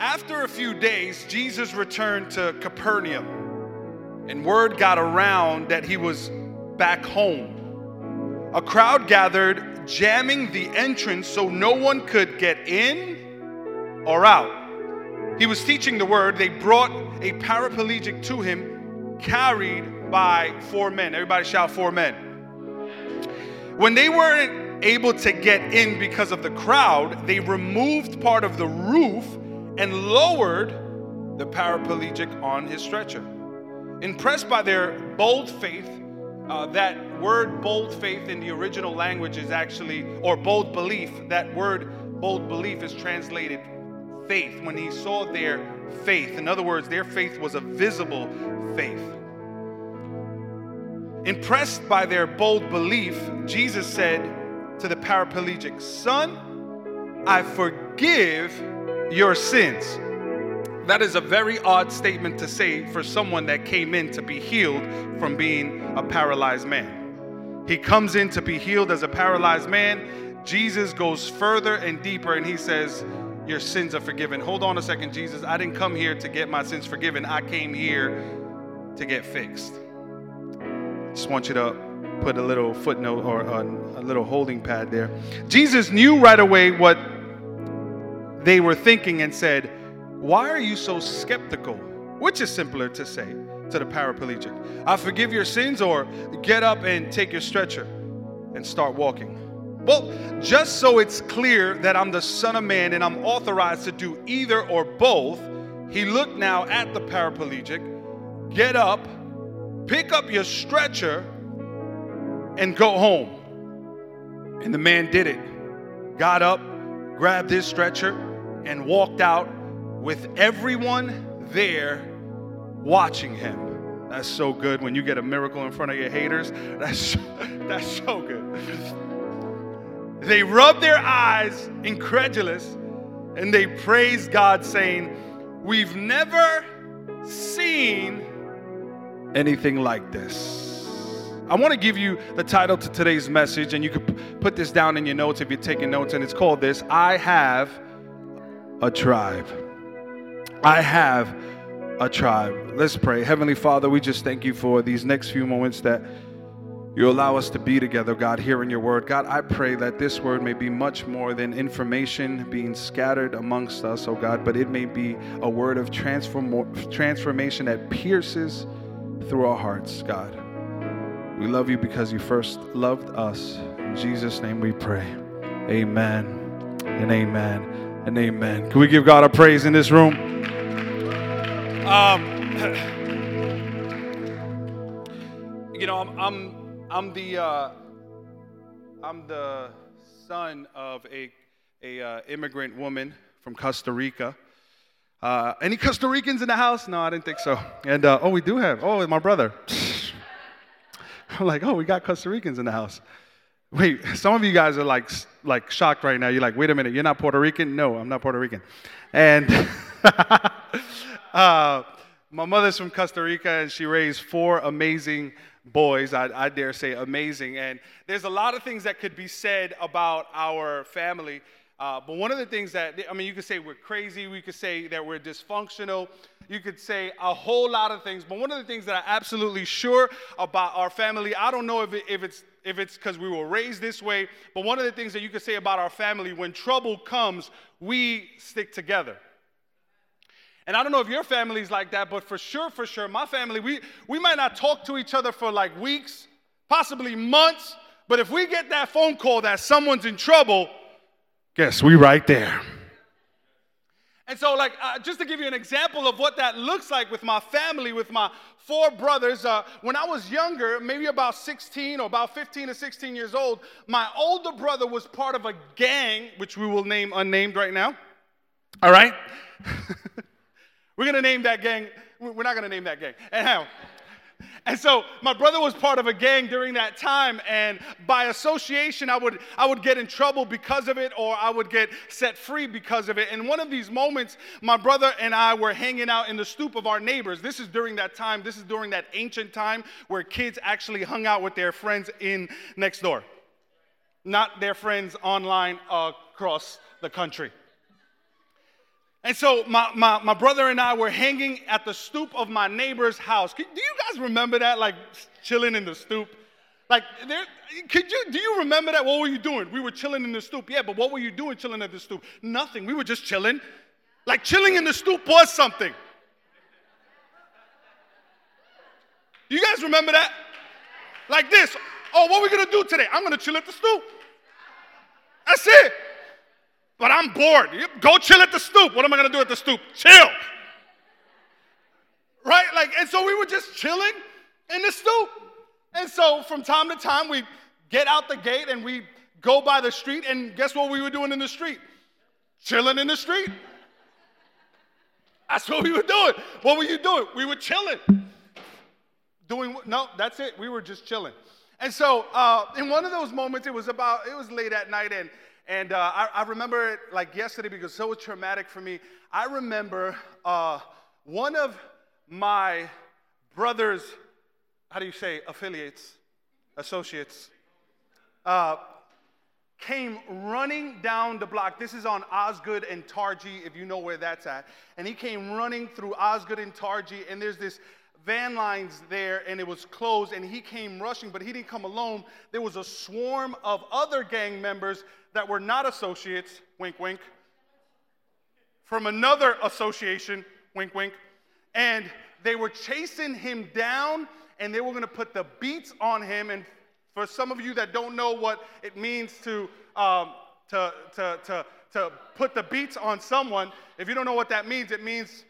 After a few days, Jesus returned to Capernaum, and word got around that he was back home. A crowd gathered, jamming the entrance so no one could get in or out. He was teaching the word. They brought a paraplegic to him, carried by four men. Everybody shout, four men. When they weren't able to get in because of the crowd, they removed part of the roof and lowered the paraplegic on his stretcher. Impressed by their bold faith, uh, that word bold faith in the original language is actually, or bold belief, that word bold belief is translated faith. When he saw their faith, in other words, their faith was a visible faith. Impressed by their bold belief, Jesus said to the paraplegic, Son, I forgive your sins. That is a very odd statement to say for someone that came in to be healed from being a paralyzed man. He comes in to be healed as a paralyzed man. Jesus goes further and deeper and he says, Your sins are forgiven. Hold on a second, Jesus. I didn't come here to get my sins forgiven, I came here to get fixed. Just want you to put a little footnote or a, a little holding pad there. Jesus knew right away what they were thinking and said, why are you so skeptical? Which is simpler to say to the paraplegic? I forgive your sins, or get up and take your stretcher and start walking. Well, just so it's clear that I'm the Son of Man and I'm authorized to do either or both, he looked now at the paraplegic, get up, pick up your stretcher, and go home. And the man did it. Got up, grabbed his stretcher, and walked out with everyone there watching him. That's so good when you get a miracle in front of your haters. That's that's so good. They rub their eyes, incredulous, and they praise God, saying, We've never seen anything like this. I want to give you the title to today's message, and you could put this down in your notes if you're taking notes, and it's called this I Have a Tribe. I have a tribe. Let's pray. Heavenly Father, we just thank you for these next few moments that you allow us to be together, God, hearing your word. God, I pray that this word may be much more than information being scattered amongst us, oh God, but it may be a word of transform- transformation that pierces through our hearts, God. We love you because you first loved us. In Jesus' name we pray. Amen and amen and amen. Can we give God a praise in this room? Um, you know, I'm, I'm, I'm the, uh, I'm the son of a, a uh, immigrant woman from Costa Rica. Uh, any Costa Ricans in the house? No, I didn't think so. And uh, oh, we do have. Oh, my brother. I'm like, oh, we got Costa Ricans in the house. Wait, some of you guys are like, like shocked right now. You're like, wait a minute, you're not Puerto Rican? No, I'm not Puerto Rican. And uh, my mother's from Costa Rica, and she raised four amazing boys. I, I, dare say amazing. And there's a lot of things that could be said about our family. Uh, but one of the things that, I mean, you could say we're crazy, we could say that we're dysfunctional, you could say a whole lot of things. But one of the things that I'm absolutely sure about our family, I don't know if, it, if it's if it's because we were raised this way, but one of the things that you could say about our family, when trouble comes, we stick together. And I don't know if your family's like that, but for sure, for sure, my family, we, we might not talk to each other for like weeks, possibly months, but if we get that phone call that someone's in trouble, guess we right there. And so, like, uh, just to give you an example of what that looks like with my family, with my four brothers, uh, when I was younger, maybe about 16 or about 15 or 16 years old, my older brother was part of a gang, which we will name unnamed right now. All right? We're to name that gang. We're not to name that gang. Anyhow. And so my brother was part of a gang during that time, and by association, I would, I would get in trouble because of it, or I would get set free because of it. And one of these moments, my brother and I were hanging out in the stoop of our neighbors. This is during that time, this is during that ancient time where kids actually hung out with their friends in next door, not their friends online across the country. And so my, my, my brother and I were hanging at the stoop of my neighbor's house. Do you guys remember that? Like chilling in the stoop? Like, there, could you, do you remember that? What were you doing? We were chilling in the stoop. Yeah, but what were you doing chilling at the stoop? Nothing. We were just chilling. Like, chilling in the stoop was something. You guys remember that? Like this. Oh, what are we gonna do today? I'm gonna chill at the stoop. That's it. But I'm bored. Go chill at the stoop. What am I gonna do at the stoop? Chill. Right? Like, and so we were just chilling in the stoop. And so from time to time, we get out the gate and we go by the street. And guess what we were doing in the street? Chilling in the street. That's what we were doing. What were you doing? We were chilling. Doing no, that's it. We were just chilling. And so uh, in one of those moments, it was about it was late at night, and and uh, I, I, remember it like yesterday because so was traumatic for me. I remember uh, one of my brother's how do you say affiliates, associates, uh, came running down the block. This is on Osgood and Targee, if you know where that's at. And he came running through Osgood and Targee, and there's this van lines there, and it was closed, and he came rushing, but he didn't come alone. There was a swarm of other gang members that were not associates, wink, wink, from another association, wink, wink, and they were chasing him down and they were going to put the beats on him. And for some of you that don't know what it means to, um, to, to, to, to put the beats on someone, if you don't know what that means, it means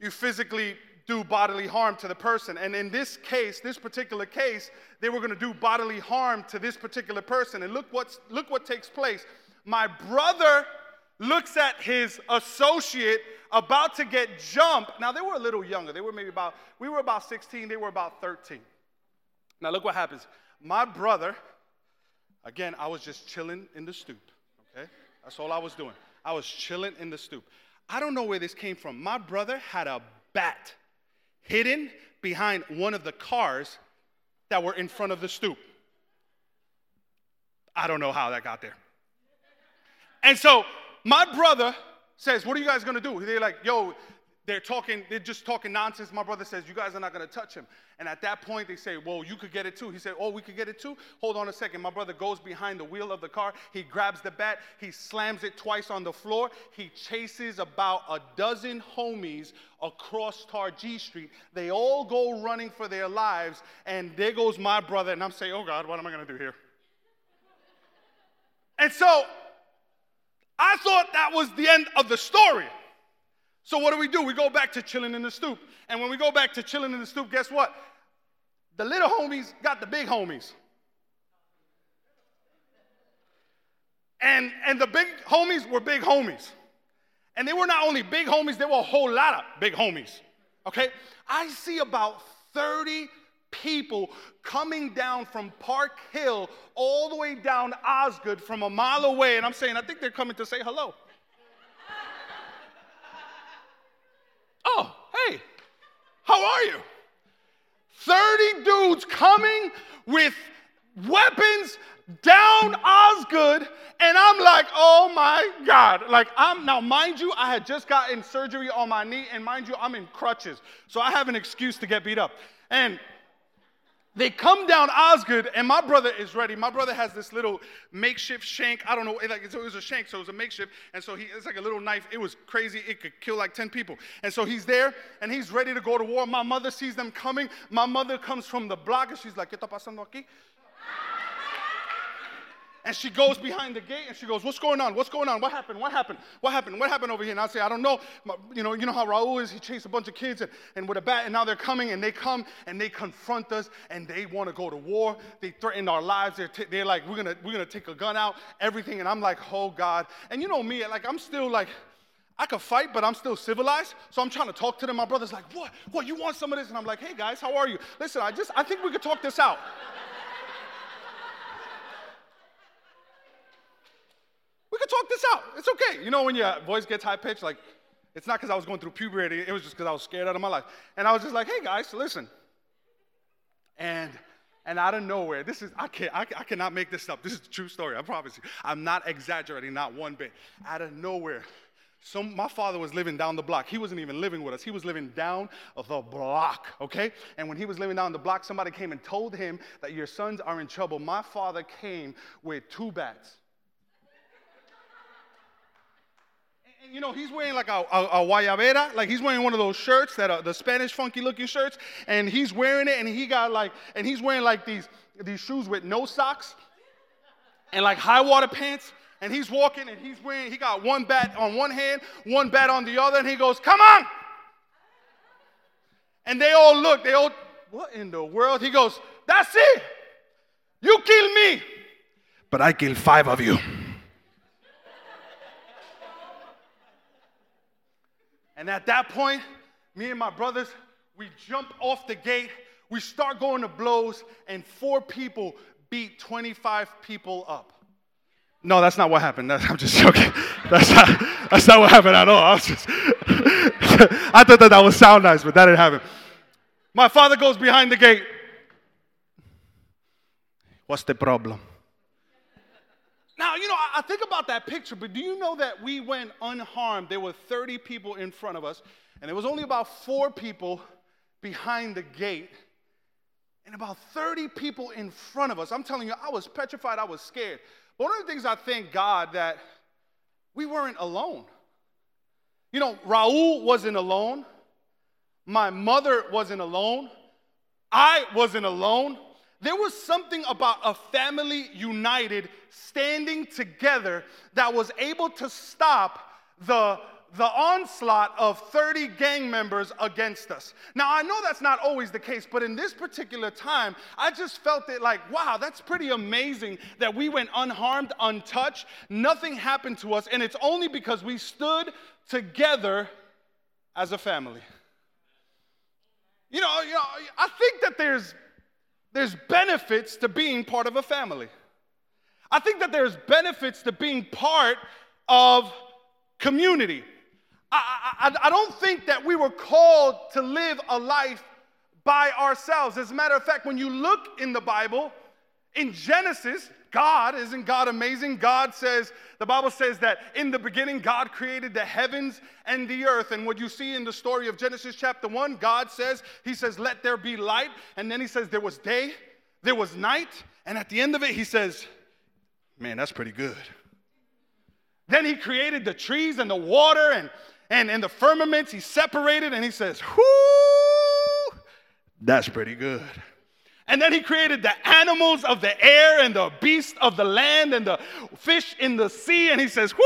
you physically do bodily harm to the person. And in this case, this particular case, they were going to do bodily harm to this particular person. And look, what's, look what takes place. My brother looks at his associate about to get jumped. Now, they were a little younger. They were maybe about, we were about 16, they were about 13. Now, look what happens. My brother, again, I was just chilling in the stoop, okay? That's all I was doing. I was chilling in the stoop. I don't know where this came from. My brother had a bat hidden behind one of the cars that were in front of the stoop. I don't know how that got there. And so my brother says, What are you guys gonna do? They're like, Yo, they're talking, they're just talking nonsense. My brother says, You guys are not gonna touch him. And at that point, they say, Well, you could get it too. He said, Oh, we could get it too? Hold on a second. My brother goes behind the wheel of the car. He grabs the bat. He slams it twice on the floor. He chases about a dozen homies across Targee Street. They all go running for their lives. And there goes my brother. And I'm saying, Oh God, what am I gonna do here? And so I thought that was the end of the story. So what do we do? We go back to chilling in the stoop. And when we go back to chilling in the stoop, guess what? The little homies got the big homies. And, and the big homies were big homies. And they were not only big homies, they were a whole lot of big homies. Okay? I see about 30 people coming down from Park Hill all the way down Osgood from a mile away. And I'm saying, I think they're coming to say hello. oh, hey, how are you? 30 dudes coming with weapons down Osgood, and I'm like, oh my God. Like, I'm now, mind you, I had just gotten surgery on my knee, and mind you, I'm in crutches. So I have an excuse to get beat up. And they come down Osgood, and my brother is ready. My brother has this little makeshift shank. I don't know, like it was a shank, so it was a makeshift. And so he, it's like a little knife. It was crazy. It could kill like 10 people. And so he's there, and he's ready to go to war. My mother sees them coming. My mother comes from the block, and she's like, ¿Qué está pasando aquí? And she goes behind the gate and she goes, What's going on? What's going on? What happened? What happened? What happened? What happened over here? And I say, I don't know. You know, you know how Raul is? He chased a bunch of kids and, and with a bat, and now they're coming and they come and they confront us and they want to go to war. They threaten our lives. They're, t- they're like, we're gonna, we're gonna take a gun out, everything. And I'm like, oh God. And you know me, like I'm still like, I could fight, but I'm still civilized. So I'm trying to talk to them. My brother's like, what? What, you want some of this? And I'm like, hey guys, how are you? Listen, I just I think we could talk this out. We could talk this out. It's okay. You know, when your voice gets high pitched, like, it's not because I was going through puberty, it was just because I was scared out of my life. And I was just like, hey guys, listen. And and out of nowhere, this is, I can't, I, I cannot make this up. This is a true story, I promise you. I'm not exaggerating, not one bit. Out of nowhere, So my father was living down the block. He wasn't even living with us. He was living down the block, okay? And when he was living down the block, somebody came and told him that your sons are in trouble. My father came with two bats. And, you know, he's wearing like a, a, a guayabera, like he's wearing one of those shirts that are the Spanish funky looking shirts, and he's wearing it, and he got like, and he's wearing like these, these shoes with no socks and like high water pants and he's walking and he's wearing, he got one bat on one hand, one bat on the other, and he goes, Come on! And they all look, they all, what in the world? He goes, That's it! You kill me, but I kill five of you. And at that point, me and my brothers, we jump off the gate, we start going to blows, and four people beat 25 people up. No, that's not what happened. I'm just joking. That's not, that's not what happened at all. I, just, I thought that that would sound nice, but that didn't happen. My father goes behind the gate. What's the problem? Now, you know, I think about that picture, but do you know that we went unharmed? There were 30 people in front of us, and there was only about four people behind the gate, and about 30 people in front of us. I'm telling you, I was petrified, I was scared. But One of the things I thank God that we weren't alone. You know, Raul wasn't alone. My mother wasn't alone. I wasn't alone. There was something about a family united, standing together, that was able to stop the the onslaught of 30 gang members against us. Now, I know that's not always the case, but in this particular time, I just felt it like, wow, that's pretty amazing that we went unharmed, untouched, nothing happened to us, and it's only because we stood together as a family. You know, you know I think that there's, there's benefits to being part of a family. I think that there's benefits to being part of community. I, I, I don't think that we were called to live a life by ourselves. As a matter of fact, when you look in the Bible, in Genesis, God, isn't God amazing? God says, the Bible says that in the beginning, God created the heavens and the earth. And what you see in the story of Genesis chapter 1, God says, He says, let there be light. And then He says, there was day, there was night. And at the end of it, He says, man, that's pretty good. Then He created the trees and the water and and, and the firmaments, he separated and he says, whoo, that's pretty good. And then he created the animals of the air and the beasts of the land and the fish in the sea. And he says, whoo,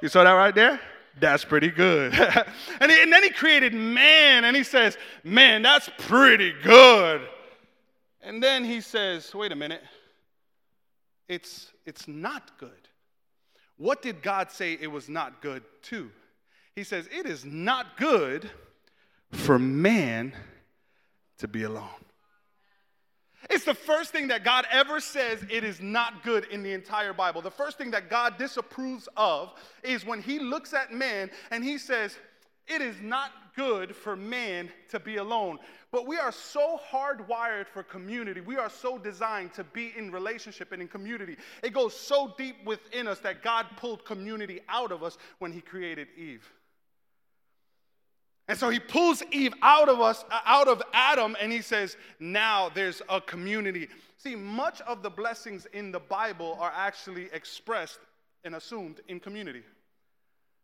you saw that right there? That's pretty good. and, he, and then he created man and he says, man, that's pretty good. And then he says, wait a minute, it's, it's not good. What did God say it was not good to? He says, It is not good for man to be alone. It's the first thing that God ever says it is not good in the entire Bible. The first thing that God disapproves of is when he looks at man and he says, It is not good for man to be alone. But we are so hardwired for community. We are so designed to be in relationship and in community. It goes so deep within us that God pulled community out of us when he created Eve. And so he pulls Eve out of us, uh, out of Adam, and he says, now there's a community. See, much of the blessings in the Bible are actually expressed and assumed in community.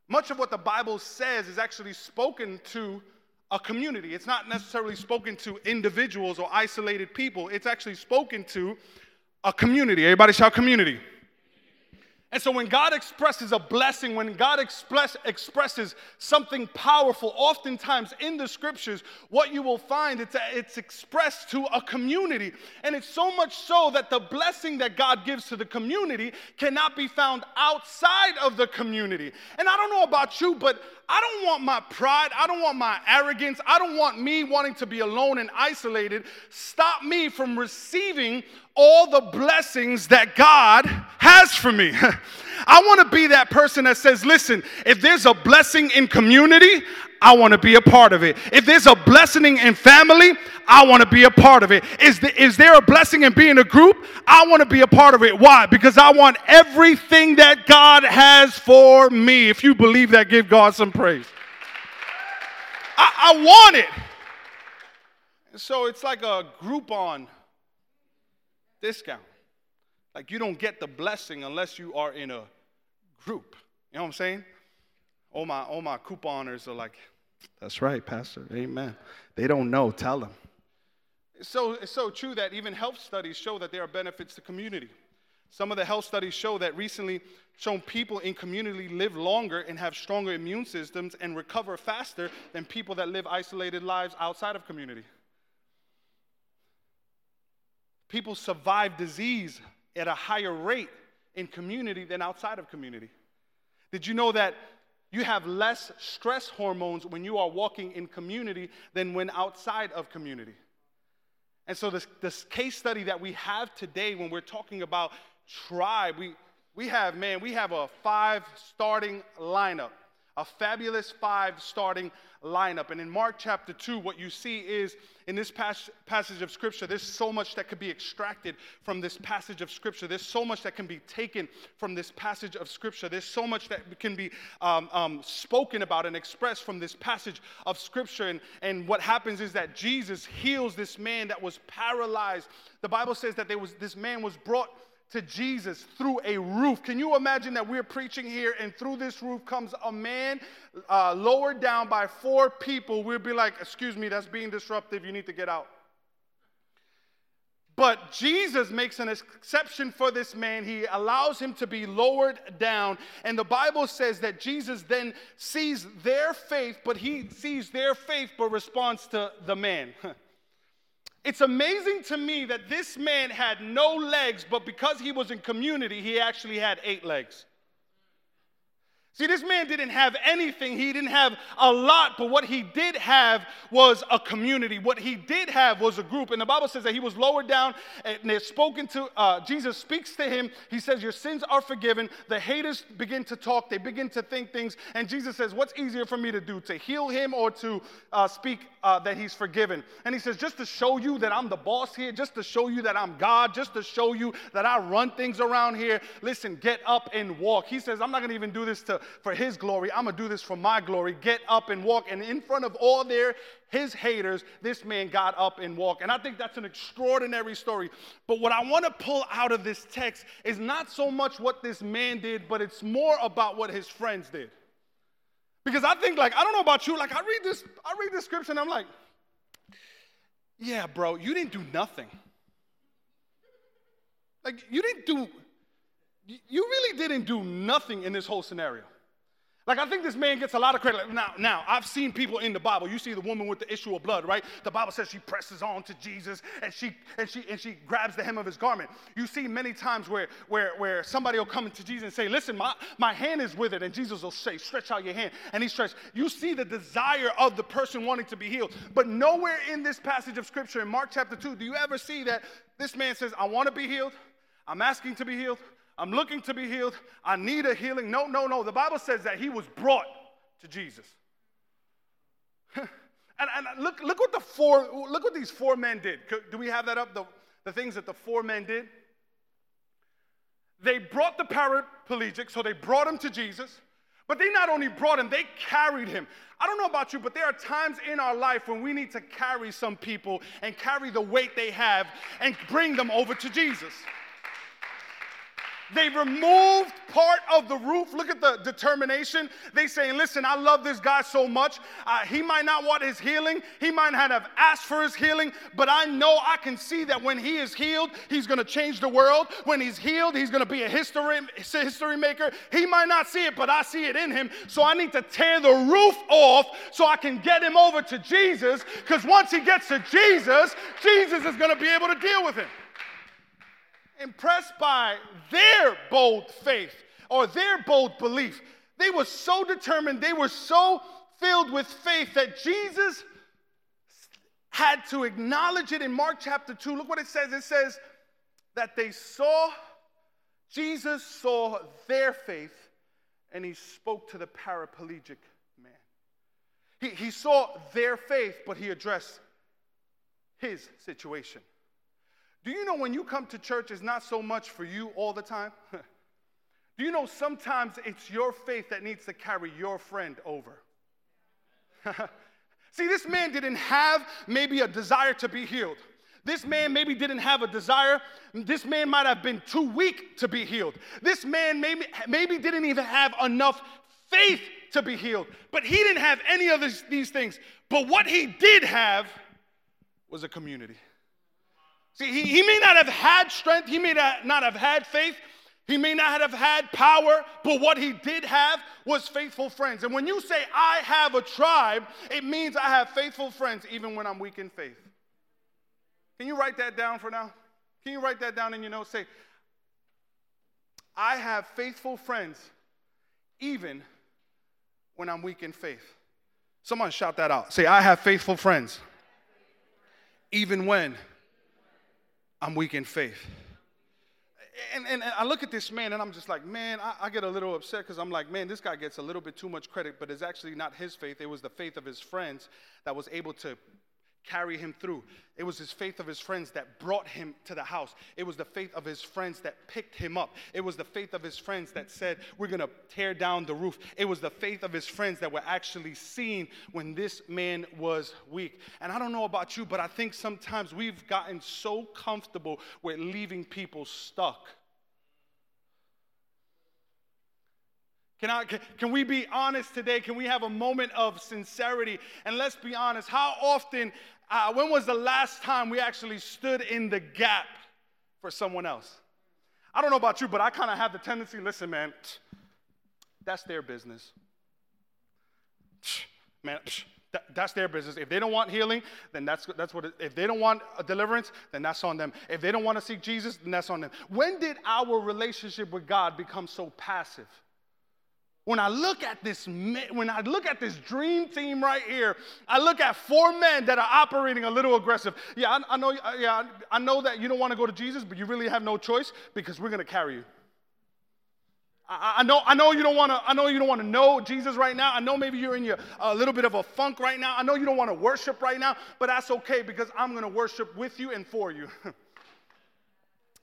Much of what the Bible says is actually spoken to a community. It's not necessarily spoken to individuals or isolated people, it's actually spoken to a community. Everybody shout community. And so when God expresses a blessing, when God express, expresses something powerful, oftentimes in the scriptures, what you will find it's, it's expressed to a community. And it's so much so that the blessing that God gives to the community cannot be found outside of the community. And I don't know about you, but I don't want my pride, I don't want my arrogance, I don't want me wanting to be alone and isolated. Stop me from receiving all the blessings that God has for me. I want to be that person that says, listen, if there's a blessing in community, I want to be a part of it. If there's a blessing in family, I want to be a part of it. Is, the, is there a blessing in being a group? I want to be a part of it. Why? Because I want everything that God has for me. If you believe that, give God some praise. I, I want it. So it's like a Groupon discount. Like you don't get the blessing unless you are in a group. You know what I'm saying? All my all my couponers are like, that's right, Pastor. Amen. They don't know. Tell them. So it's so true that even health studies show that there are benefits to community. Some of the health studies show that recently shown people in community live longer and have stronger immune systems and recover faster than people that live isolated lives outside of community. People survive disease at a higher rate in community than outside of community. Did you know that you have less stress hormones when you are walking in community than when outside of community? And so, this, this case study that we have today, when we're talking about tribe, we, we have, man, we have a five starting lineup a fabulous five starting lineup. And in Mark chapter 2, what you see is in this pas- passage of Scripture, there's so much that could be extracted from this passage of Scripture. There's so much that can be taken from this passage of Scripture. There's so much that can be um, um, spoken about and expressed from this passage of Scripture. And, and what happens is that Jesus heals this man that was paralyzed. The Bible says that there was, this man was brought to Jesus through a roof. Can you imagine that we're preaching here and through this roof comes a man uh, lowered down by four people? We'll be like, Excuse me, that's being disruptive. You need to get out. But Jesus makes an exception for this man. He allows him to be lowered down. And the Bible says that Jesus then sees their faith, but he sees their faith but responds to the man. It's amazing to me that this man had no legs, but because he was in community, he actually had eight legs. See, this man didn't have anything. He didn't have a lot, but what he did have was a community. What he did have was a group. And the Bible says that he was lowered down and they're spoken to. Uh, Jesus speaks to him. He says, Your sins are forgiven. The haters begin to talk, they begin to think things. And Jesus says, What's easier for me to do, to heal him or to uh, speak uh, that he's forgiven? And he says, Just to show you that I'm the boss here, just to show you that I'm God, just to show you that I run things around here, listen, get up and walk. He says, I'm not going to even do this to for his glory. I'm going to do this for my glory. Get up and walk. And in front of all their his haters, this man got up and walked. And I think that's an extraordinary story. But what I want to pull out of this text is not so much what this man did, but it's more about what his friends did. Because I think, like, I don't know about you, like, I read this, I read this scripture and I'm like, yeah, bro, you didn't do nothing. Like, you didn't do, you really didn't do nothing in this whole scenario. Like, I think this man gets a lot of credit. Now, now, I've seen people in the Bible. You see the woman with the issue of blood, right? The Bible says she presses on to Jesus and she and she and she grabs the hem of his garment. You see many times where where where somebody will come to Jesus and say, Listen, my, my hand is withered, and Jesus will say, Stretch out your hand. And he stretches. You see the desire of the person wanting to be healed. But nowhere in this passage of scripture in Mark chapter 2 do you ever see that this man says, I want to be healed. I'm asking to be healed. I'm looking to be healed. I need a healing. No, no, no. The Bible says that he was brought to Jesus. and, and look, look what the four, look what these four men did. Do we have that up? The, the things that the four men did? They brought the paraplegic, so they brought him to Jesus. But they not only brought him, they carried him. I don't know about you, but there are times in our life when we need to carry some people and carry the weight they have and bring them over to Jesus. They removed part of the roof. Look at the determination. They saying, listen, I love this guy so much. Uh, he might not want his healing. He might not have asked for his healing, but I know I can see that when he is healed, he's going to change the world. When he's healed, he's going to be a history, history maker. He might not see it, but I see it in him. So I need to tear the roof off so I can get him over to Jesus because once he gets to Jesus, Jesus is going to be able to deal with him impressed by their bold faith or their bold belief. They were so determined, they were so filled with faith that Jesus had to acknowledge it in Mark chapter 2. Look what it says it says that they saw, Jesus saw their faith, and he spoke to the paraplegic man. He, he saw their faith, but he addressed his situation. Do you know when you come to church, it's not so much for you all the time? Do you know sometimes it's your faith that needs to carry your friend over? See, this man didn't have maybe a desire to be healed. This man maybe didn't have a desire. This man might have been too weak to be healed. This man maybe, maybe didn't even have enough faith to be healed. But he didn't have any of this, these things. But what he did have was a community. See, he, he may not have had strength, he may not have had faith, he may not have had power, but what he did have was faithful friends. And when you say, I have a tribe, it means I have faithful friends even when I'm weak in faith. Can you write that down for now? Can you write that down in your notes? Say, I have faithful friends even when I'm weak in faith. Someone shout that out. Say, I have faithful friends even when I'm weak in faith and, and, I look at this man and I'm just like, man, I, I get a little upset because I'm like, man, this guy gets a little bit too much credit, but it's actually not his faith. It was the faith of his friends that was able to carry him through. It was his faith of his friends that brought him to the house. It was the faith of his friends that picked him up. It was the faith of his friends that said, We're going to tear down the roof. It was the faith of his friends that were actually seen when this man was weak. And I don't know about you, but I think sometimes we've gotten so comfortable with leaving people stuck. Can, I, can, can, we be honest today? Can we have a moment of sincerity? And let's be honest. How often, uh, when was the last time we actually stood in the gap for someone else? I don't know about you, but I kind of have the tendency listen, man, that's their business. Man, that's their business. If they don't want healing, then that's, that's what it, if they don't want a deliverance, then that's on them. If they don't want to seek Jesus, then that's on them. When did our relationship with God become so passive? When I look at this, when I look at this dream team right here, I look at four men that are operating a little aggressive. Yeah, I, I know. Uh, yeah, I know that you don't want to go to Jesus, but you really have no choice because we're going to carry you. I, I, know. I know you don't want to. I know you don't want to know Jesus right now. I know maybe you're in your a little bit of a funk right now. I know you don't want to worship right now, but that's okay because I'm going to worship with you and for you.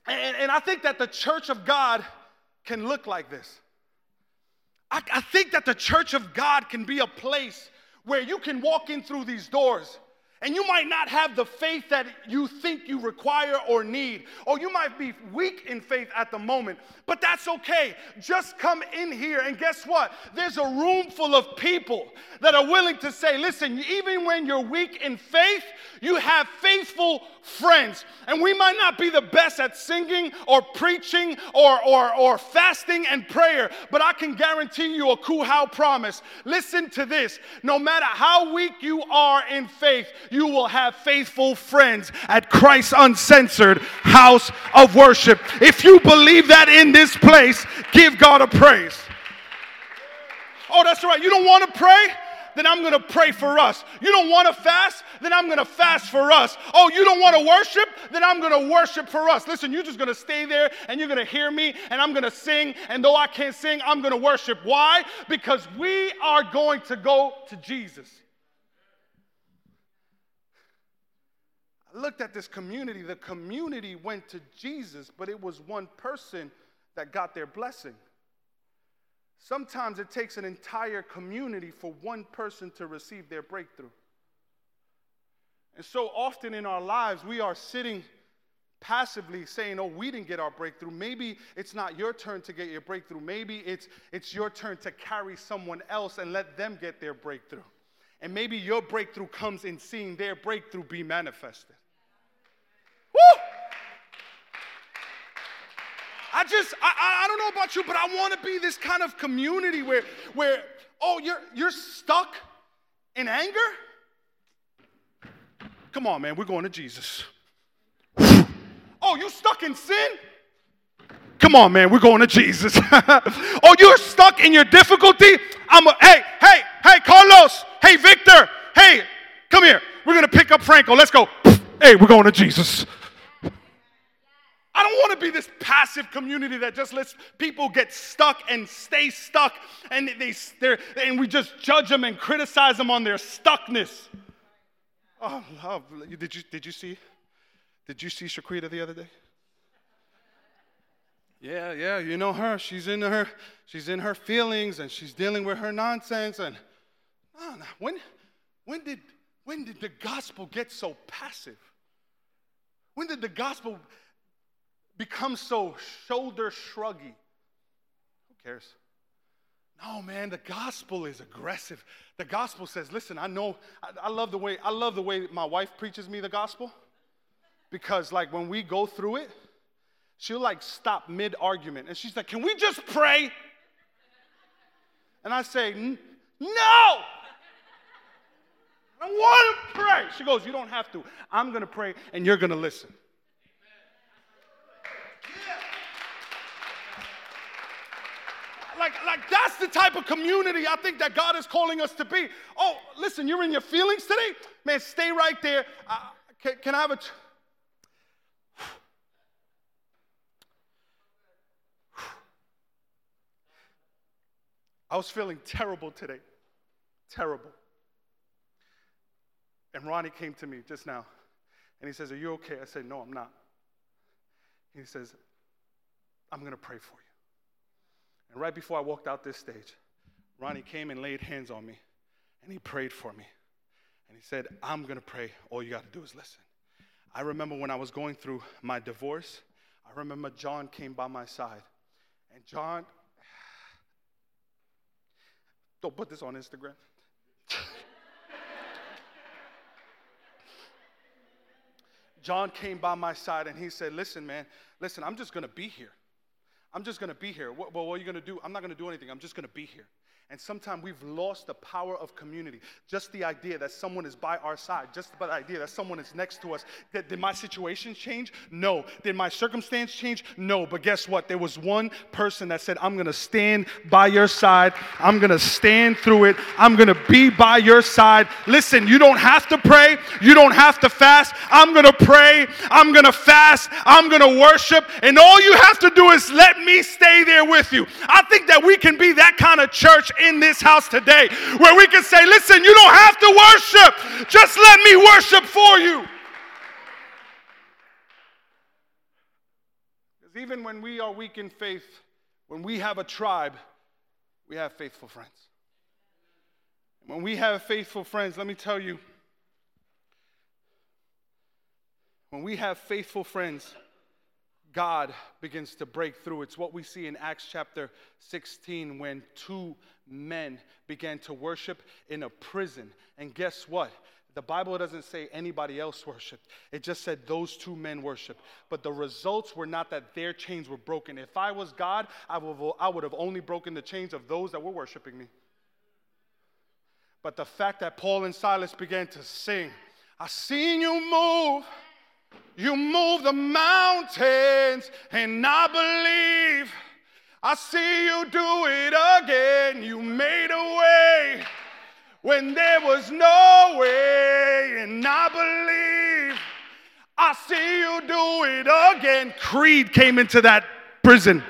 and, and I think that the church of God can look like this. I, I think that the church of God can be a place where you can walk in through these doors and you might not have the faith that you think you require or need, or you might be weak in faith at the moment, but that's okay. Just come in here, and guess what? There's a room full of people that are willing to say, listen, even when you're weak in faith, you have faithful friends. And we might not be the best at singing or preaching or, or, or fasting and prayer, but I can guarantee you a Kuhau promise. Listen to this no matter how weak you are in faith, you will have faithful friends at Christ's uncensored house of worship. If you believe that in this place, give God a praise. Oh, that's right. You don't want to pray? Then I'm going to pray for us. You don't want to fast? Then I'm going to fast for us. Oh, you don't want to worship? Then I'm going to worship for us. Listen, you're just going to stay there and you're going to hear me and I'm going to sing. And though I can't sing, I'm going to worship. Why? Because we are going to go to Jesus. Looked at this community. The community went to Jesus, but it was one person that got their blessing. Sometimes it takes an entire community for one person to receive their breakthrough. And so often in our lives, we are sitting passively saying, Oh, we didn't get our breakthrough. Maybe it's not your turn to get your breakthrough. Maybe it's, it's your turn to carry someone else and let them get their breakthrough. And maybe your breakthrough comes in seeing their breakthrough be manifested. Woo! I just, I, I don't know about you, but I want to be this kind of community where, where, oh, you're, you're stuck in anger? Come on, man, we're going to Jesus. oh, you stuck in sin? Come on, man, we're going to Jesus. oh, you're stuck in your difficulty? I'm a, hey, hey, hey, Carlos, hey, Victor, hey, come here. We're going to pick up Franco. Let's go. hey, we're going to Jesus. I don't want to be this passive community that just lets people get stuck and stay stuck, and they and we just judge them and criticize them on their stuckness. Oh, love! Did you did you see? Did you see Shaquita the other day? Yeah, yeah, you know her. She's in her she's in her feelings and she's dealing with her nonsense. And no, when when did when did the gospel get so passive? When did the gospel become so shoulder shruggy? Who cares? No, man, the gospel is aggressive. The gospel says, listen, I know, I, I, love the way, I love the way my wife preaches me the gospel. Because like when we go through it, she'll like stop mid-argument. And she's like, can we just pray? And I say, no! I want to pray. She goes, You don't have to. I'm to pray and you're to listen. Like, like that's the type of community I think that God is calling us to be. Oh, listen, you're in your feelings today? Man, stay right there. Uh, can, can, I have a. T- I was feeling terrible today. Terrible. And Ronnie came to me just now and he says, Are you okay? I said, No, I'm not. He says, I'm going to pray for you. And right before I walked out this stage, Ronnie came and laid hands on me and he prayed for me. And he said, I'm going to pray. All you got to do is listen. I remember when I was going through my divorce, I remember John came by my side. And John, don't put this on Instagram. John came by my side and he said, Listen, man, listen, I'm just going to be here. I'm just going to be here. Well, what are you going to do? I'm not going to do anything. I'm just going to be here. And sometimes we've lost the power of community. Just the idea that someone is by our side, just the idea that someone is next to us. Did, my situation change? No. Did my circumstance change? No. But guess what? There was one person that said, I'm going to stand by your side. I'm going to stand through it. I'm going to be by your side. Listen, you don't have to pray. You don't have to fast. I'm going to pray. I'm going to fast. I'm going to worship. And all you have to do is let me stay there with you. I think that we can be that kind of church in this house today where we can say, listen, you don't have to worship, just let me worship for you. Because even when we are weak in faith, when we have a tribe, we have faithful friends. When we have faithful friends, let me tell you, when we have faithful friends, God begins to break through. It's what we see in Acts chapter 16 when two men began to worship in a prison. And guess what? The Bible doesn't say anybody else worshiped. It just said those two men worshiped. But the results were not that their chains were broken. If I was God, I would, I would have only broken the chains of those that were worshiping me. But the fact that Paul and Silas began to sing, I seen you move. You move the mountains, and I believe I see you do it again. You made a way when there was no way, and I believe I see you do it again. Creed came into that prison.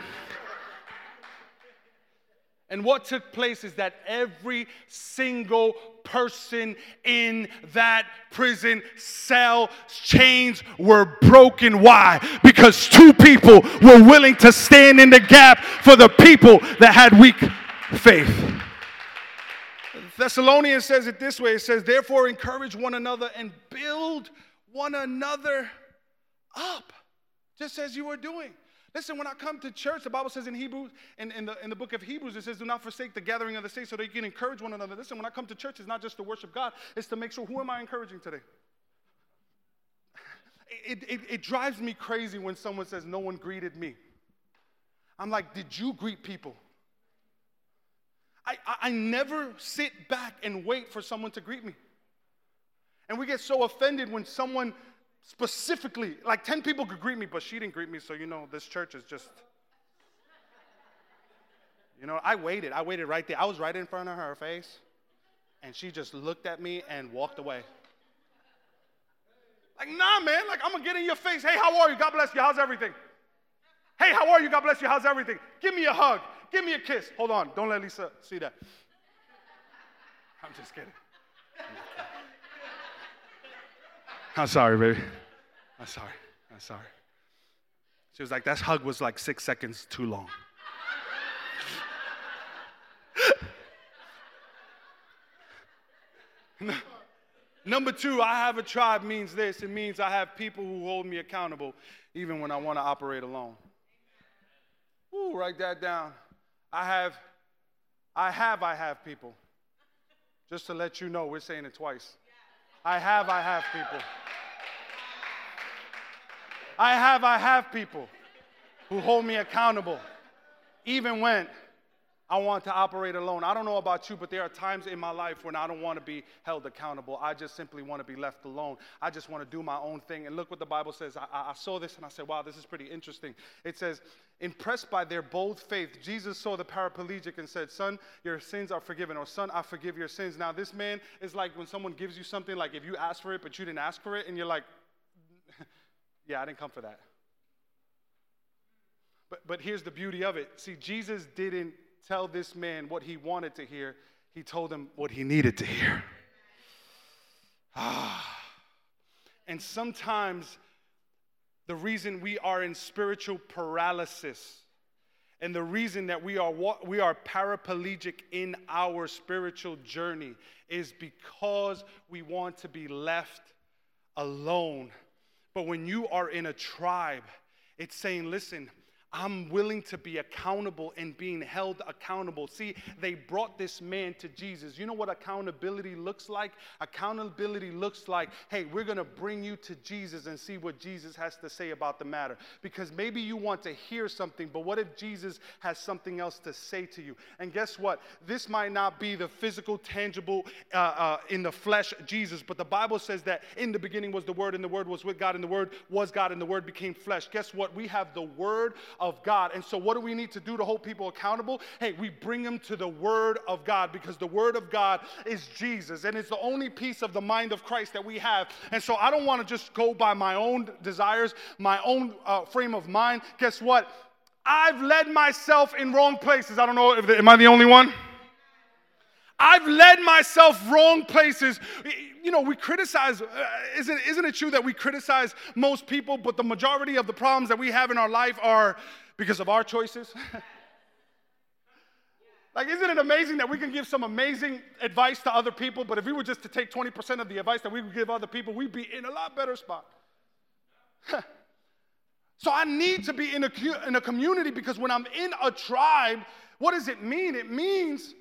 And what took place is that every single person in that prison cell chains were broken. Why? Because two people were willing to stand in the gap for the people that had weak faith. Thessalonians says it this way it says, Therefore, encourage one another and build one another up, just as you are doing. Listen, when I come to church, the Bible says in Hebrews, in, in, the, in the book of Hebrews, it says, do not forsake the gathering of the saints so that you can encourage one another. Listen, when I come to church, it's not just to worship God, it's to make sure who am I encouraging today? It, it, it drives me crazy when someone says, no one greeted me. I'm like, did you greet people? I, I, I never sit back and wait for someone to greet me. And we get so offended when someone Specifically, like 10 people could greet me, but she didn't greet me, so you know, this church is just. You know, I waited. I waited right there. I was right in front of her face, and she just looked at me and walked away. Like, nah, man, like, I'm gonna get in your face. Hey, how are you? God bless you. How's everything? Hey, how are you? God bless you. How's everything? Give me a hug. Give me a kiss. Hold on. Don't let Lisa see that. I'm just kidding. I'm sorry, baby. I'm sorry. I'm sorry. She was like, that hug was like six seconds too long. Number two, I have a tribe means this it means I have people who hold me accountable even when I want to operate alone. Ooh, write that down. I have, I have, I have people. Just to let you know, we're saying it twice. I have, I have people. I have, I have people who hold me accountable, even when I want to operate alone. I don't know about you, but there are times in my life when I don't want to be held accountable. I just simply want to be left alone. I just want to do my own thing. And look what the Bible says. I, I saw this and I said, wow, this is pretty interesting. It says, impressed by their bold faith, Jesus saw the paraplegic and said, Son, your sins are forgiven, or Son, I forgive your sins. Now, this man is like when someone gives you something, like if you ask for it, but you didn't ask for it, and you're like, Yeah, I didn't come for that. But, but here's the beauty of it. See, Jesus didn't tell this man what he wanted to hear, he told him what he needed to hear. Ah. And sometimes the reason we are in spiritual paralysis and the reason that we are we are paraplegic in our spiritual journey is because we want to be left alone. But when you are in a tribe, it's saying, listen, I'm willing to be accountable and being held accountable. See, they brought this man to Jesus. You know what accountability looks like? Accountability looks like, hey, we're going to bring you to Jesus and see what Jesus has to say about the matter. Because maybe you want to hear something, but what if Jesus has something else to say to you? And guess what? This might not be the physical, tangible, uh, uh, in the flesh Jesus, but the Bible says that in the beginning was the Word, and the Word was with God, and the Word was God, and the Word became flesh. Guess what? We have the Word of God. And so, what do we need to do to hold people accountable? Hey, we bring them to the Word of God because the Word of God is Jesus and it's the only piece of the mind of Christ that we have. And so, I don't want to just go by my own desires, my own uh, frame of mind. Guess what? I've led myself in wrong places. I don't know if am I the only one? I've led myself wrong places. You know, we criticize, uh, isn't, isn't it true that we criticize most people, but the majority of the problems that we have in our life are because of our choices? like, isn't it amazing that we can give some amazing advice to other people, but if we were just to take 20% of the advice that we would give other people, we'd be in a lot better spot. so I need to be in a, in a community because when I'm in a tribe, what does it mean? It means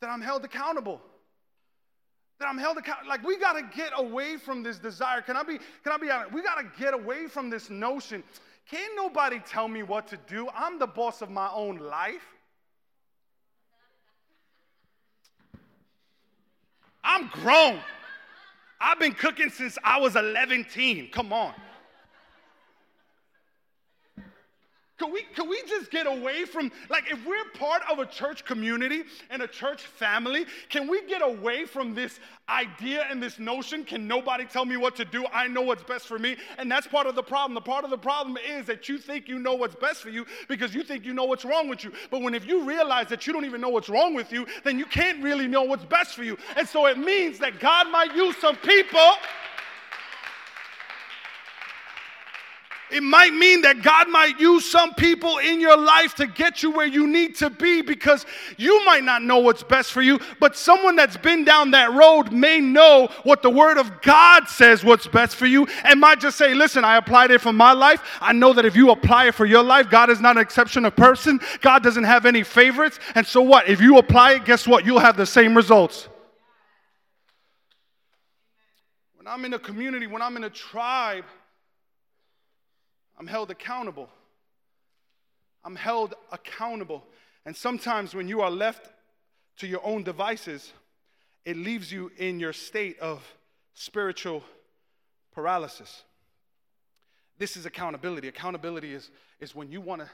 that I'm held accountable. That I'm held accountable. Like we gotta get away from this desire. Can I be, can I be honest? We gotta get away from this notion. Can't nobody tell me what to do? I'm the boss of my own life. I'm grown. I've been cooking since I was 11. Come on. Could we, could we just get away from, like, if we're part of a church community and a church family, can we get away from this idea and this notion? Can nobody tell me what to do? I know what's best for me. And that's part of the problem. The part of the problem is that you think you know what's best for you because you think you know what's wrong with you. But when if you realize that you don't even know what's wrong with you, then you can't really know what's best for you. And so it means that God might use some people It might mean that God might use some people in your life to get you where you need to be because you might not know what's best for you, but someone that's been down that road may know what the Word of God says what's best for you and might just say, Listen, I applied it for my life. I know that if you apply it for your life, God is not an exception of person. God doesn't have any favorites. And so what? If you apply it, guess what? You'll have the same results. When I'm in a community, when I'm in a tribe, I'm held accountable. I'm held accountable. And sometimes when you are left to your own devices, it leaves you in your state of spiritual paralysis. This is accountability. Accountability is, is when you want to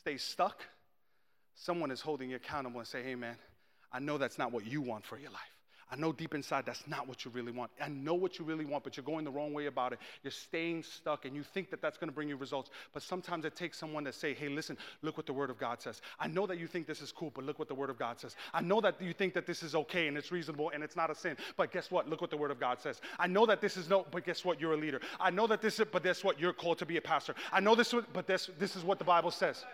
stay stuck, someone is holding you accountable and say, hey man, I know that's not what you want for your life. I know deep inside that's not what you really want. I know what you really want, but you're going the wrong way about it. You're staying stuck and you think that that's going to bring you results. But sometimes it takes someone to say, hey, listen, look what the Word of God says. I know that you think this is cool, but look what the Word of God says. I know that you think that this is okay and it's reasonable and it's not a sin, but guess what? Look what the Word of God says. I know that this is no, but guess what? You're a leader. I know that this is, but guess what? You're called to be a pastor. I know this, but this, this is what the Bible says.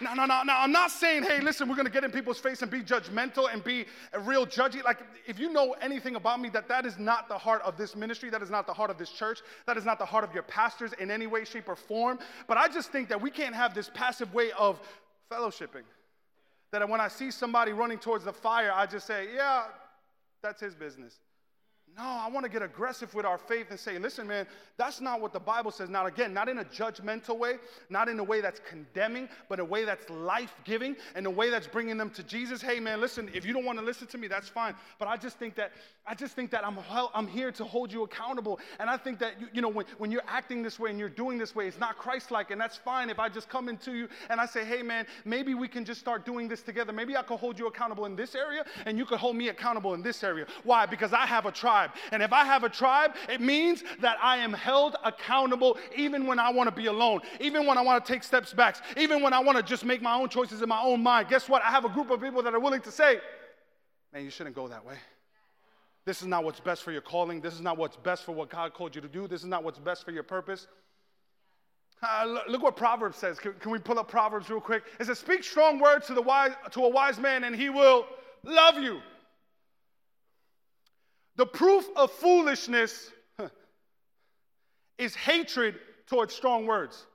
No, no, no, no. I'm not saying, hey, listen, we're going to get in people's face and be judgmental and be a real judgy. Like, if you know anything about me, that that is not the heart of this ministry. That is not the heart of this church. That is not the heart of your pastors in any way, shape, or form. But I just think that we can't have this passive way of fellowshipping. That when I see somebody running towards the fire, I just say, yeah, that's his business. No, I want to get aggressive with our faith and say, listen, man, that's not what the Bible says. Now, again, not in a judgmental way, not in a way that's condemning, but a way that's life giving and a way that's bringing them to Jesus. Hey, man, listen, if you don't want to listen to me, that's fine. But I just think that I just think that I'm, I'm here to hold you accountable. And I think that, you, you know, when, when you're acting this way and you're doing this way, it's not Christ like. And that's fine if I just come into you and I say, hey, man, maybe we can just start doing this together. Maybe I could hold you accountable in this area and you could hold me accountable in this area. Why? Because I have a tribe tribe. And if I have a tribe, it means that I am held accountable even when I want to be alone, even when I want to take steps back, even when I want to just make my own choices in my own mind. Guess what? I have a group of people that are willing to say, man, you shouldn't go that way. This is not what's best for your calling. This is not what's best for what God called you to do. This is not what's best for your purpose. Uh, look what Proverbs says. Can, can, we pull up Proverbs real quick? It says, Speak strong words to, the wise, to a wise man, and he will love you. The proof of foolishness is hatred towards strong words.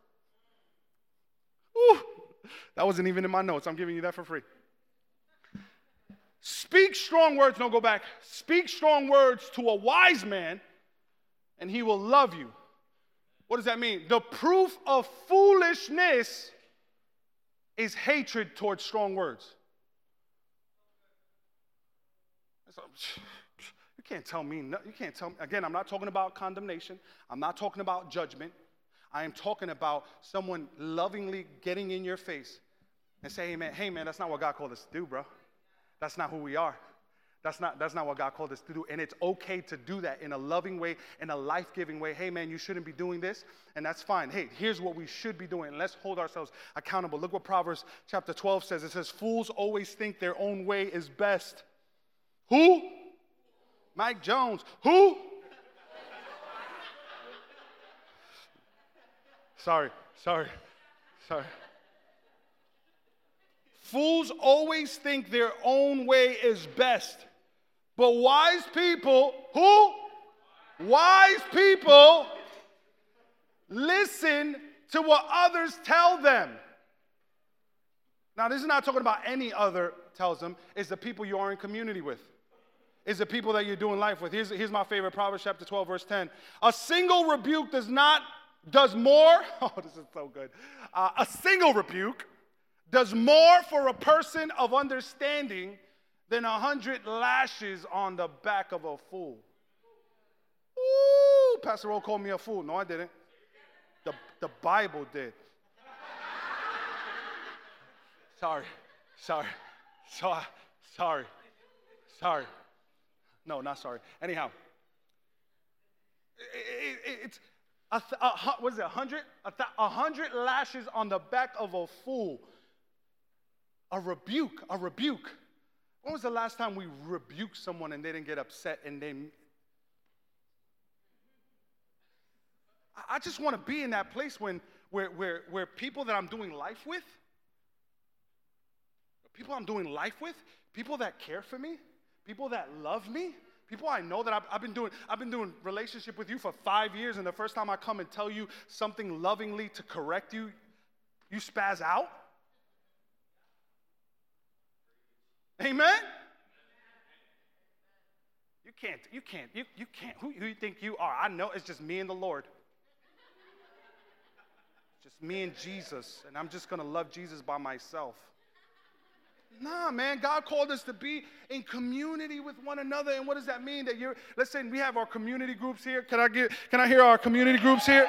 Ooh, that wasn't even in my notes. I'm giving you that for free. Speak strong words, don't go back. Speak strong words to a wise man, and he will love you. What does that mean? The proof of foolishness is hatred towards strong words. You can't tell me, no, you can't tell me. Again, I'm not talking about condemnation, I'm not talking about judgment. I am talking about someone lovingly getting in your face and saying, hey man, hey man, that's not what God called us to do, bro. That's not who we are. That's not, that's not what God called us to do. And it's okay to do that in a loving way, in a life giving way. Hey, man, you shouldn't be doing this. And that's fine. Hey, here's what we should be doing. Let's hold ourselves accountable. Look what Proverbs chapter 12 says it says, Fools always think their own way is best. Who? Mike Jones. Who? sorry, sorry, sorry. Fools always think their own way is best. But wise people, who? Wise people listen to what others tell them. Now, this is not talking about any other tells them, it's the people you are in community with is the people that you're doing life with. Here's, here's my favorite Proverbs chapter 12, verse 10. A single rebuke does not, does more, oh, this is so good. Uh, a single rebuke does more for a person of understanding than a hundred lashes on the back of a fool. Ooh, Pastor O called me a fool. No, I didn't. The, the Bible did. sorry, sorry, sorry, sorry, sorry. No, not sorry. Anyhow, it, it, it's a, a, what is it? A hundred? A, a hundred lashes on the back of a fool. A rebuke. A rebuke. When was the last time we rebuked someone and they didn't get upset and they? I just want to be in that place when where, where, where people that I'm doing life with, people I'm doing life with, people that care for me, people that love me, people I know that I've, I've, been doing, I've been doing relationship with you for five years, and the first time I come and tell you something lovingly to correct you, you spaz out. Amen. You can't, you can't, you, you can't. Who, who you think you are? I know it's just me and the Lord. Just me and Jesus, and I'm just gonna love Jesus by myself. Nah, man, God called us to be in community with one another. And what does that mean? That you're, let's say we have our community groups here. Can I get, can I hear our community groups here?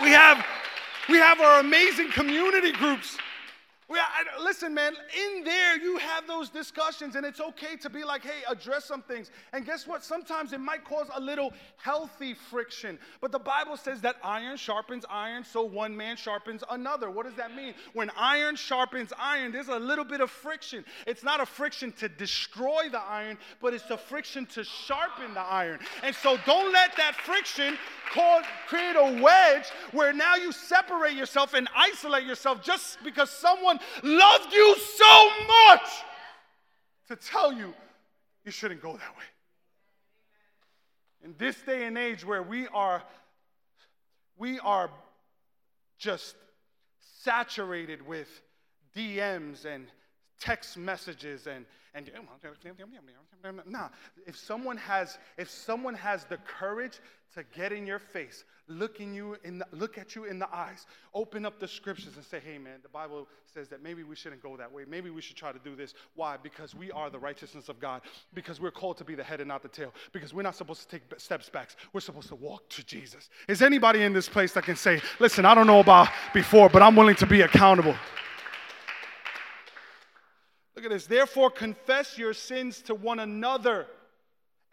We have, we have our amazing community groups. I, listen, man, in there you have those discussions, and it's okay to be like, hey, address some things. And guess what? Sometimes it might cause a little healthy friction. But the Bible says that iron sharpens iron, so one man sharpens another. What does that mean? When iron sharpens iron, there's a little bit of friction. It's not a friction to destroy the iron, but it's a friction to sharpen the iron. And so don't let that friction cause, create a wedge where now you separate yourself and isolate yourself just because someone loved you so much to tell you you shouldn't go that way. In this day and age where we are we are just saturated with DMs and text messages and and oh, nah if someone has if someone has the courage to get in your face look in you in the, look at you in the eyes open up the scriptures and say hey man the bible says that maybe we shouldn't go that way. Maybe we should try to do this. Why? Because we are the righteousness of god. Because we're called to be the head and not the tail. Because we're not supposed to take steps back. We're supposed to walk to jesus. Is anybody in this place that can say listen i don't know about before but i'm willing to be accountable at this. Therefore, confess your sins to one another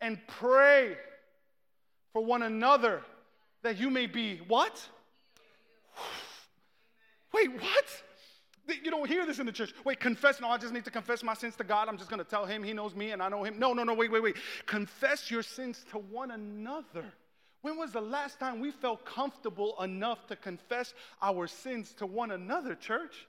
and pray for one another that you may be what? Wait, what? You don't hear this in the church. Wait, confess. No, I just need to confess my sins to God. I'm just going to tell him he knows me and I know him. No, no, no, wait, wait, wait. Confess your sins to one another. When was the last time we felt comfortable enough to confess our sins to one another, church?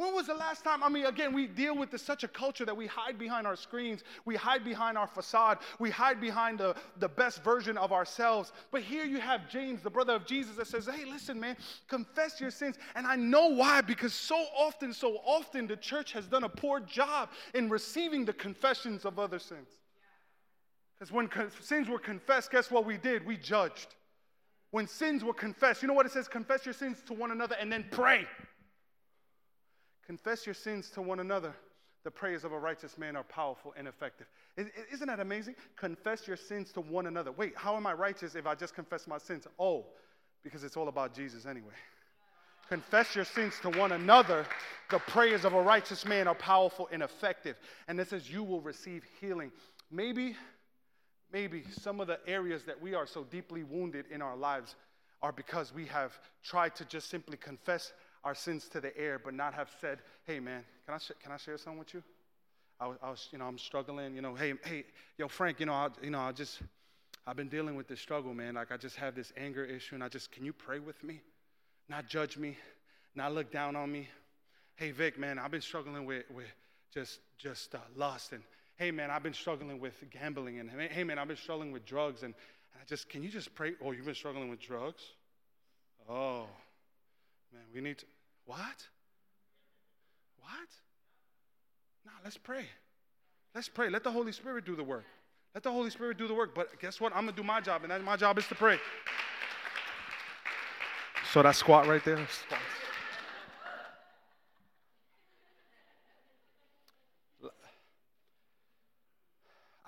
When was the last time? I mean, again, we deal with this, such a culture that we hide behind our screens, we hide behind our facade, we hide behind the, the best version of ourselves. But here you have James, the brother of Jesus, that says, Hey, listen, man, confess your sins. And I know why, because so often, so often the church has done a poor job in receiving the confessions of other sins. Because when con- sins were confessed, guess what we did? We judged. When sins were confessed, you know what it says? Confess your sins to one another and then pray. Confess your sins to one another. The prayers of a righteous man are powerful and effective. Isn't that amazing? Confess your sins to one another. Wait, how am I righteous if I just confess my sins? Oh, because it's all about Jesus anyway. Confess your sins to one another. The prayers of a righteous man are powerful and effective. And it says you will receive healing. Maybe, maybe some of the areas that we are so deeply wounded in our lives are because we have tried to just simply confess our sins to the air, but not have said, hey, man, can I, sh- can I share something with you? I was, I was, you know, I'm struggling, you know, hey, hey, yo, Frank, you know, I, you know, I just, I've been dealing with this struggle, man. Like, I just have this anger issue, and I just, can you pray with me? Not judge me, not look down on me. Hey, Vic, man, I've been struggling with, with just, just uh, lust, and hey, man, I've been struggling with gambling, and hey, man, I've been struggling with drugs, and I just, can you just pray? Oh, you've been struggling with drugs? Oh, Man, we need to. What? What? No, let's pray. Let's pray. Let the Holy Spirit do the work. Let the Holy Spirit do the work. But guess what? I'm going to do my job, and that, my job is to pray. So that squat right there. Squat.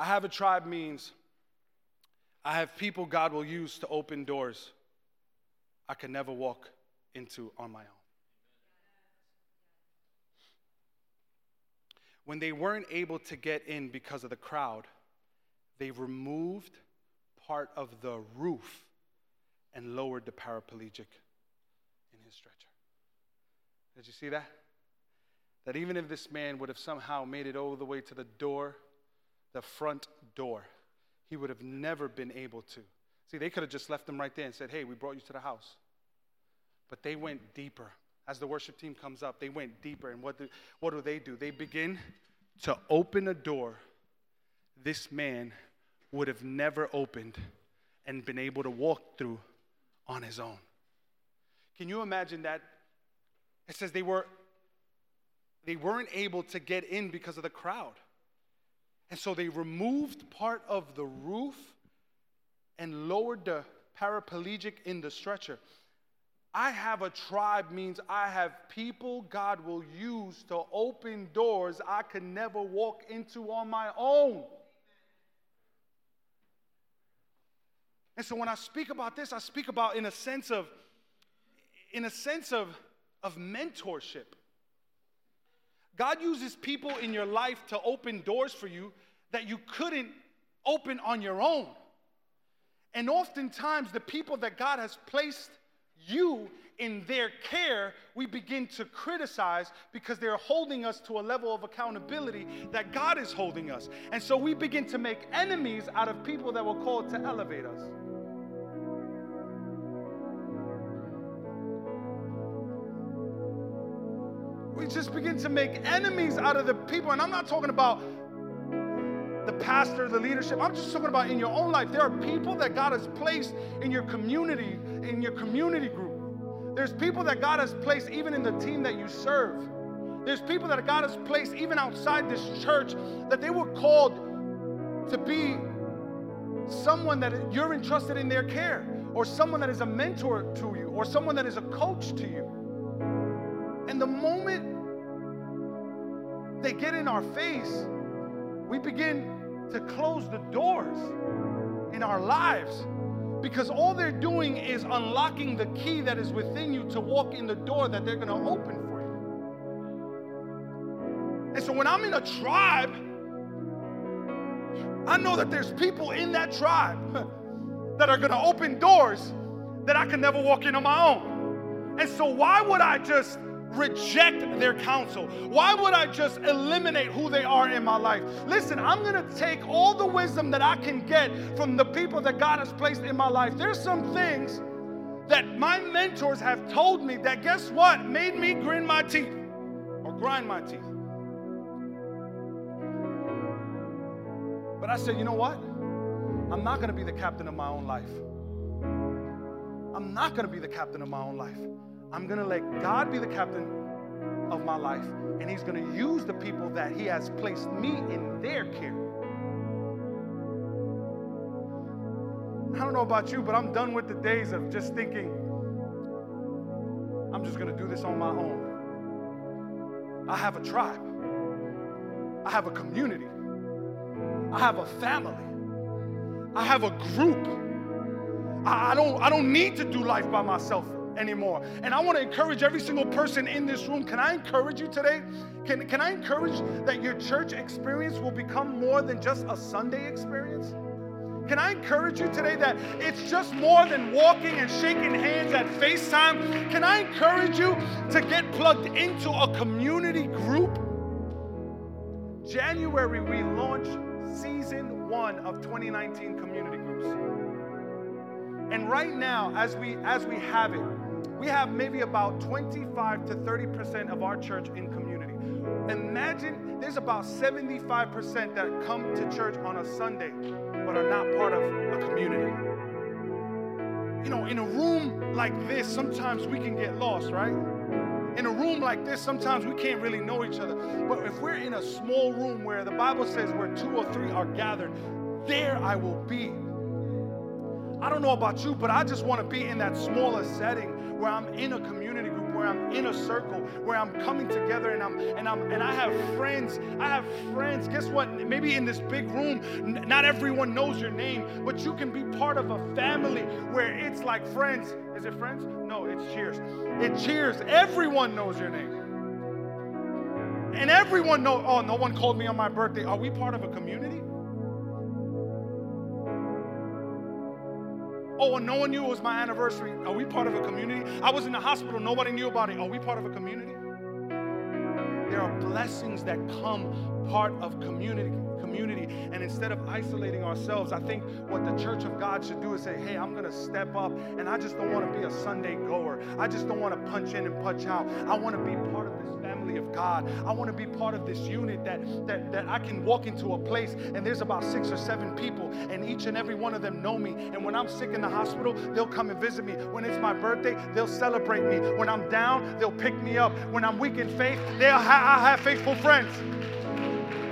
I have a tribe means I have people God will use to open doors I can never walk into on my own. When they weren't able to get in because of the crowd, they removed part of the roof and lowered the paraplegic in his stretcher. Did you see that? That even if this man would have somehow made it all the way to the door, the front door, he would have never been able to. See, they could have just left him right there and said, Hey, we brought you to the house. But they went deeper. As the worship team comes up, they went deeper. And what do, what do they do? They begin to open a door this man would have never opened and been able to walk through on his own. Can you imagine that? It says they were they weren't able to get in because of the crowd. And so they removed part of the roof and lowered the paraplegic in the stretcher. I have a tribe means I have people God will use to open doors I could never walk into on my own. And so when I speak about this, I speak about in a sense of in a sense of, of mentorship. God uses people in your life to open doors for you that you couldn't open on your own. And oftentimes, the people that God has placed you in their care, we begin to criticize because they're holding us to a level of accountability that God is holding us. And so we begin to make enemies out of people that were called to elevate us. We just begin to make enemies out of the people. And I'm not talking about the pastor, the leadership. I'm just talking about in your own life. There are people that God has placed in your community, in your community group there's people that God has placed even in the team that you serve. There's people that God has placed even outside this church that they were called to be someone that you're entrusted in their care, or someone that is a mentor to you, or someone that is a coach to you. And the moment they get in our face, we begin to close the doors in our lives because all they're doing is unlocking the key that is within you to walk in the door that they're going to open for you. And so when I'm in a tribe, I know that there's people in that tribe that are going to open doors that I can never walk in on my own. And so why would I just reject their counsel? Why would I just eliminate who they are in my life? Listen, I'm going to take all the wisdom that I can get from the people that God has placed in my life. There's some things that my mentors have told me that guess what? Made me grin my teeth or grind my teeth. But I said, you know what? I'm not going to be the captain of my own life. I'm not going to be the captain of my own life. I'm going to let God be the captain of my life, and He's going to use the people that He has placed me in their care. I don't know about you, but I'm done with the days of just thinking, I'm just going to do this on my own. I have a tribe, I have a community, I have a family, I have a group. I don't, I don't need to do life by myself anymore. And I want to encourage every single person in this room. Can I encourage you today? Can, can I encourage that your church experience will become more than just a Sunday experience? Can I encourage you today that it's just more than walking and shaking hands at FaceTime? Can I encourage you to get plugged into a community group? January, we launch season one of 2019 community groups. And right now, as we as we have it, we have maybe about 25 to 30% of our church in community. Imagine there's about 75% that come to church on a Sunday but are not part of a community. You know, in a room like this, sometimes we can get lost, right? In a room like this, sometimes we can't really know each other. But if we're in a small room where the Bible says where two or three are gathered, there I will be. I don't know about you, but I just want to be in that smaller setting where I'm in a community group, where I'm in a circle, where I'm coming together and I'm and I'm and I have friends. I have friends. Guess what? Maybe in this big room, not everyone knows your name, but you can be part of a family where it's like friends. Is it friends? No, it's cheers. It cheers. Everyone knows your name. And everyone know, oh, no one called me on my birthday. Are we part of a community? Oh, and no one knew it was my anniversary. Are we part of a community? I was in the hospital, nobody knew about it. Are we part of a community? There are blessings that come part of community community. And instead of isolating ourselves, I think what the church of God should do is say, hey, I'm going to step up and I just don't want to be a Sunday goer. I just don't want to punch in and punch out. I want to be part of this family of God. I want to be part of this unit that, that, that I can walk into a place and there's about six or seven people and each and every one of them know me. And when I'm sick in the hospital, they'll come and visit me. When it's my birthday, they'll celebrate me. When I'm down, they'll pick me up. When I'm weak in faith, they'll ha- I have faithful friends.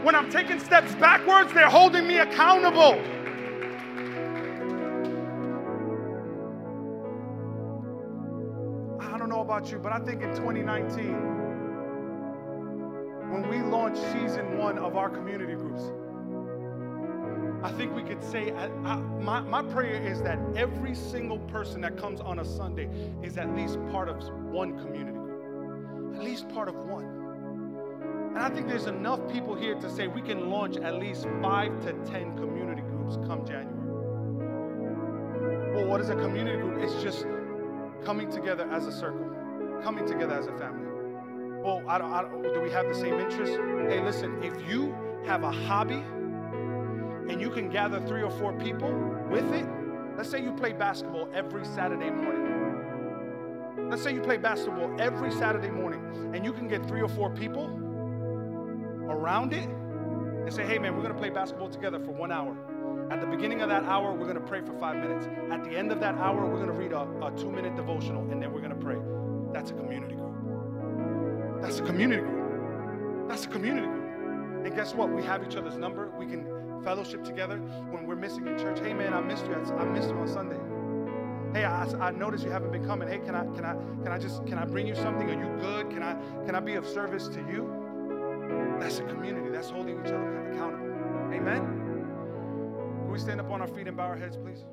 When I'm taking steps backwards, they're holding me accountable. I don't know about you, but I think in 2019, when we launch season one of our community groups, I think we could say, I, I, my, my prayer is that every single person that comes on a Sunday is at least part of one community group, at least part of one. And I think there's enough people here to say we can launch at least five to 10 community groups come January. Well, what is a community group? It's just coming together as a circle, coming together as a family. Well, I don't, I don't, do we have the same interests? Hey, listen, if you have a hobby and you can gather three or four people with it, let's say you play basketball every Saturday morning. Let's say you play basketball every Saturday morning and you can get three or four people around it and say, hey man, we're gonna play basketball together for one hour. At the beginning of that hour, we're gonna pray for five minutes. At the end of that hour, we're gonna read a, a two minute devotional and then we're gonna pray. That's a community. That's a community group. That's a community group. And guess what? We have each other's number. We can fellowship together when we're missing in church. Hey man, I missed you. I missed you on Sunday. Hey, I, I noticed you haven't been coming. Hey, can I can I can I just can I bring you something? Are you good? Can I can I be of service to you? That's a community. That's holding each other accountable. Amen. Can we stand up on our feet and bow our heads, please?